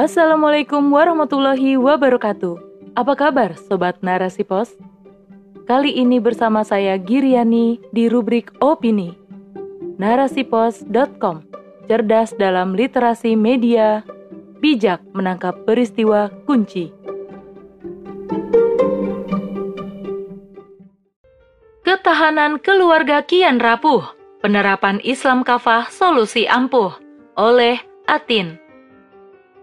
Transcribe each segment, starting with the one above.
Assalamualaikum warahmatullahi wabarakatuh. Apa kabar Sobat Narasi Pos? Kali ini bersama saya Giriani di rubrik Opini. Narasipos.com Cerdas dalam literasi media, bijak menangkap peristiwa kunci. Ketahanan keluarga kian rapuh, penerapan Islam kafah solusi ampuh, oleh Atin.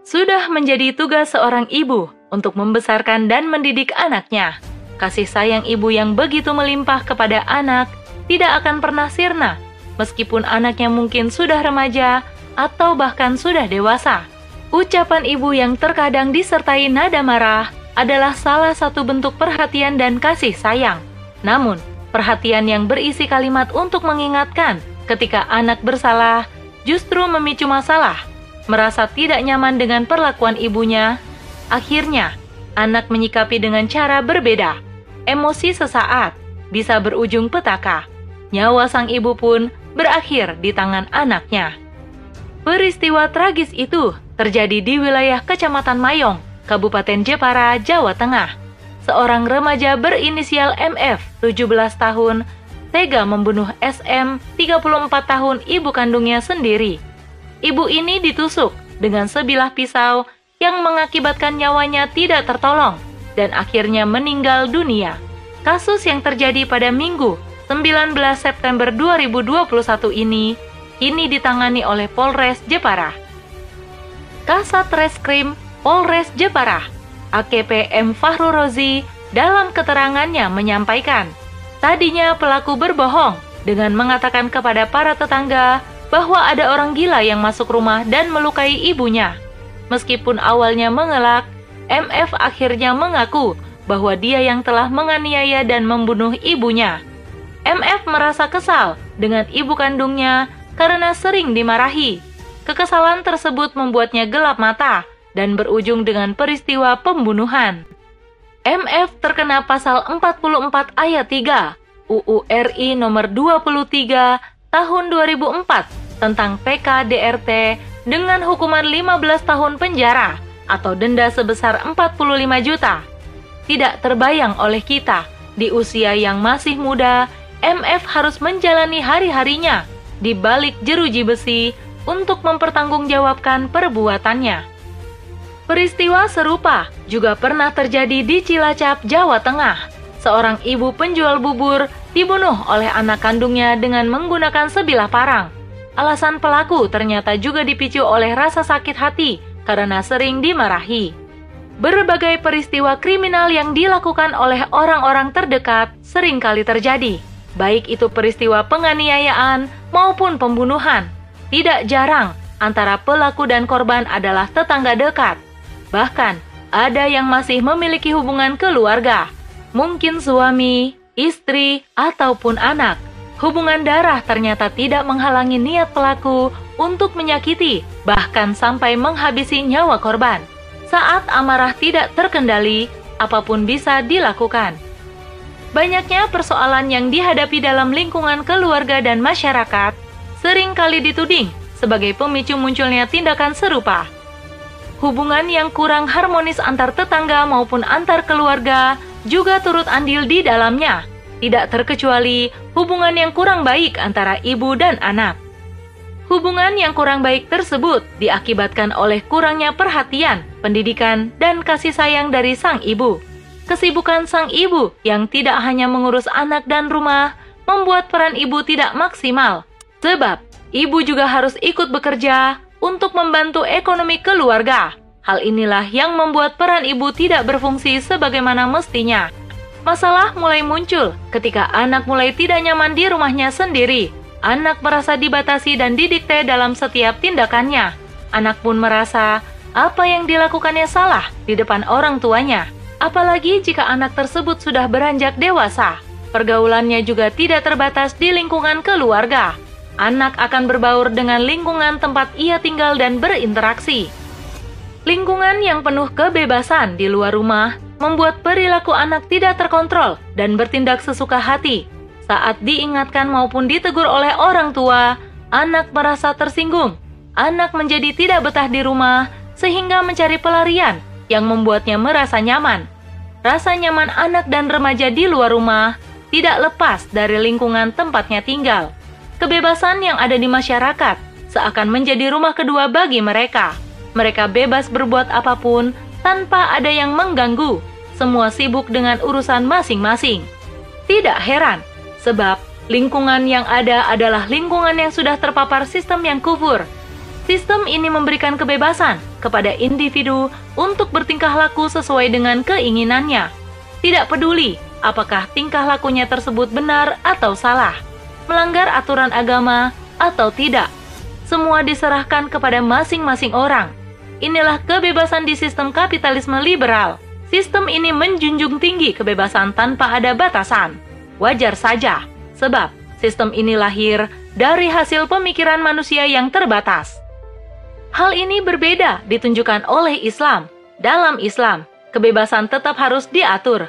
Sudah menjadi tugas seorang ibu untuk membesarkan dan mendidik anaknya. Kasih sayang ibu yang begitu melimpah kepada anak tidak akan pernah sirna, meskipun anaknya mungkin sudah remaja atau bahkan sudah dewasa. Ucapan ibu yang terkadang disertai nada marah adalah salah satu bentuk perhatian dan kasih sayang. Namun, perhatian yang berisi kalimat untuk mengingatkan ketika anak bersalah justru memicu masalah merasa tidak nyaman dengan perlakuan ibunya, akhirnya anak menyikapi dengan cara berbeda. Emosi sesaat bisa berujung petaka. Nyawa sang ibu pun berakhir di tangan anaknya. Peristiwa tragis itu terjadi di wilayah Kecamatan Mayong, Kabupaten Jepara, Jawa Tengah. Seorang remaja berinisial MF, 17 tahun, tega membunuh SM, 34 tahun ibu kandungnya sendiri ibu ini ditusuk dengan sebilah pisau yang mengakibatkan nyawanya tidak tertolong dan akhirnya meninggal dunia. Kasus yang terjadi pada Minggu 19 September 2021 ini kini ditangani oleh Polres Jepara. Kasat Reskrim Polres Jepara, AKP M. Fahru Rozi, dalam keterangannya menyampaikan, tadinya pelaku berbohong dengan mengatakan kepada para tetangga bahwa ada orang gila yang masuk rumah dan melukai ibunya. Meskipun awalnya mengelak, MF akhirnya mengaku bahwa dia yang telah menganiaya dan membunuh ibunya. MF merasa kesal dengan ibu kandungnya karena sering dimarahi. Kekesalan tersebut membuatnya gelap mata dan berujung dengan peristiwa pembunuhan. MF terkena pasal 44 ayat 3 UU RI nomor 23 tahun 2004 tentang PKDRT dengan hukuman 15 tahun penjara atau denda sebesar 45 juta. Tidak terbayang oleh kita, di usia yang masih muda, MF harus menjalani hari-harinya di balik jeruji besi untuk mempertanggungjawabkan perbuatannya. Peristiwa serupa juga pernah terjadi di Cilacap, Jawa Tengah. Seorang ibu penjual bubur dibunuh oleh anak kandungnya dengan menggunakan sebilah parang. Alasan pelaku ternyata juga dipicu oleh rasa sakit hati karena sering dimarahi. Berbagai peristiwa kriminal yang dilakukan oleh orang-orang terdekat sering kali terjadi, baik itu peristiwa penganiayaan maupun pembunuhan. Tidak jarang antara pelaku dan korban adalah tetangga dekat. Bahkan, ada yang masih memiliki hubungan keluarga, mungkin suami, istri, ataupun anak. Hubungan darah ternyata tidak menghalangi niat pelaku untuk menyakiti, bahkan sampai menghabisi nyawa korban. Saat amarah tidak terkendali, apa pun bisa dilakukan. Banyaknya persoalan yang dihadapi dalam lingkungan keluarga dan masyarakat sering kali dituding sebagai pemicu munculnya tindakan serupa. Hubungan yang kurang harmonis antar tetangga maupun antar keluarga juga turut andil di dalamnya, tidak terkecuali hubungan yang kurang baik antara ibu dan anak. Hubungan yang kurang baik tersebut diakibatkan oleh kurangnya perhatian, pendidikan, dan kasih sayang dari sang ibu. Kesibukan sang ibu yang tidak hanya mengurus anak dan rumah membuat peran ibu tidak maksimal, sebab ibu juga harus ikut bekerja untuk membantu ekonomi keluarga. Hal inilah yang membuat peran ibu tidak berfungsi sebagaimana mestinya. Masalah mulai muncul ketika anak mulai tidak nyaman di rumahnya sendiri. Anak merasa dibatasi dan didikte dalam setiap tindakannya. Anak pun merasa apa yang dilakukannya salah di depan orang tuanya. Apalagi jika anak tersebut sudah beranjak dewasa. Pergaulannya juga tidak terbatas di lingkungan keluarga. Anak akan berbaur dengan lingkungan tempat ia tinggal dan berinteraksi. Lingkungan yang penuh kebebasan di luar rumah membuat perilaku anak tidak terkontrol dan bertindak sesuka hati. Saat diingatkan maupun ditegur oleh orang tua, anak merasa tersinggung. Anak menjadi tidak betah di rumah sehingga mencari pelarian yang membuatnya merasa nyaman. Rasa nyaman anak dan remaja di luar rumah tidak lepas dari lingkungan tempatnya tinggal. Kebebasan yang ada di masyarakat seakan menjadi rumah kedua bagi mereka. Mereka bebas berbuat apa pun tanpa ada yang mengganggu. Semua sibuk dengan urusan masing-masing. Tidak heran, sebab lingkungan yang ada adalah lingkungan yang sudah terpapar sistem yang kufur. Sistem ini memberikan kebebasan kepada individu untuk bertingkah laku sesuai dengan keinginannya. Tidak peduli apakah tingkah lakunya tersebut benar atau salah, melanggar aturan agama atau tidak. Semua diserahkan kepada masing-masing orang. Inilah kebebasan di sistem kapitalisme liberal. Sistem ini menjunjung tinggi kebebasan tanpa ada batasan. Wajar saja, sebab sistem ini lahir dari hasil pemikiran manusia yang terbatas. Hal ini berbeda ditunjukkan oleh Islam. Dalam Islam, kebebasan tetap harus diatur,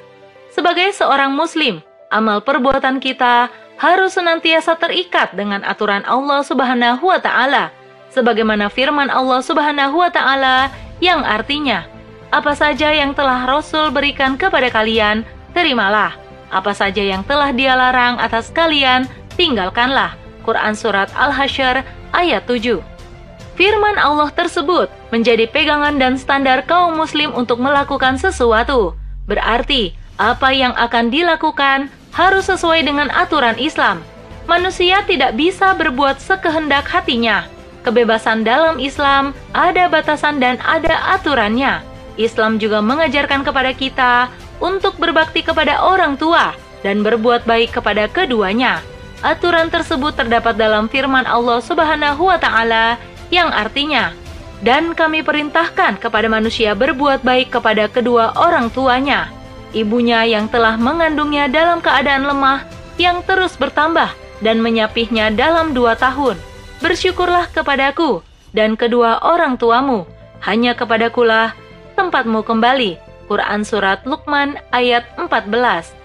sebagai seorang Muslim, amal perbuatan kita harus senantiasa terikat dengan aturan Allah Subhanahu wa Ta'ala, sebagaimana firman Allah Subhanahu wa Ta'ala yang artinya, "Apa saja yang telah Rasul berikan kepada kalian, terimalah. Apa saja yang telah Dia larang atas kalian, tinggalkanlah." Quran Surat Al-Hasyr ayat 7. Firman Allah tersebut menjadi pegangan dan standar kaum Muslim untuk melakukan sesuatu. Berarti, apa yang akan dilakukan harus sesuai dengan aturan Islam. Manusia tidak bisa berbuat sekehendak hatinya. Kebebasan dalam Islam ada batasan dan ada aturannya. Islam juga mengajarkan kepada kita untuk berbakti kepada orang tua dan berbuat baik kepada keduanya. Aturan tersebut terdapat dalam firman Allah Subhanahu wa taala yang artinya, "Dan kami perintahkan kepada manusia berbuat baik kepada kedua orang tuanya." ibunya yang telah mengandungnya dalam keadaan lemah yang terus bertambah dan menyapihnya dalam dua tahun. Bersyukurlah kepadaku dan kedua orang tuamu, hanya kepadakulah tempatmu kembali. Quran Surat Luqman ayat 14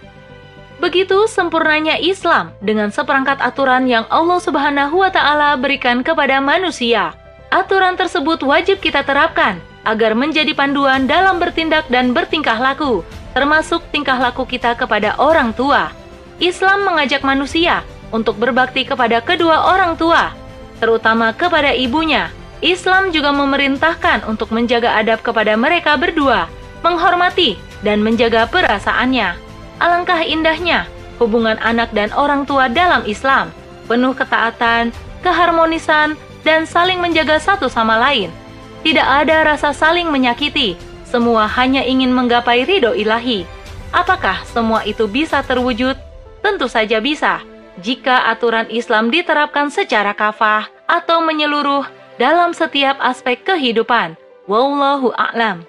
Begitu sempurnanya Islam dengan seperangkat aturan yang Allah Subhanahu wa Ta'ala berikan kepada manusia. Aturan tersebut wajib kita terapkan agar menjadi panduan dalam bertindak dan bertingkah laku, termasuk tingkah laku kita kepada orang tua. Islam mengajak manusia untuk berbakti kepada kedua orang tua, terutama kepada ibunya. Islam juga memerintahkan untuk menjaga adab kepada mereka berdua, menghormati dan menjaga perasaannya. Alangkah indahnya hubungan anak dan orang tua dalam Islam, penuh ketaatan, keharmonisan, dan saling menjaga satu sama lain. Tidak ada rasa saling menyakiti, semua hanya ingin menggapai ridho ilahi. Apakah semua itu bisa terwujud? Tentu saja bisa, jika aturan Islam diterapkan secara kafah atau menyeluruh dalam setiap aspek kehidupan. Wallahu a'lam.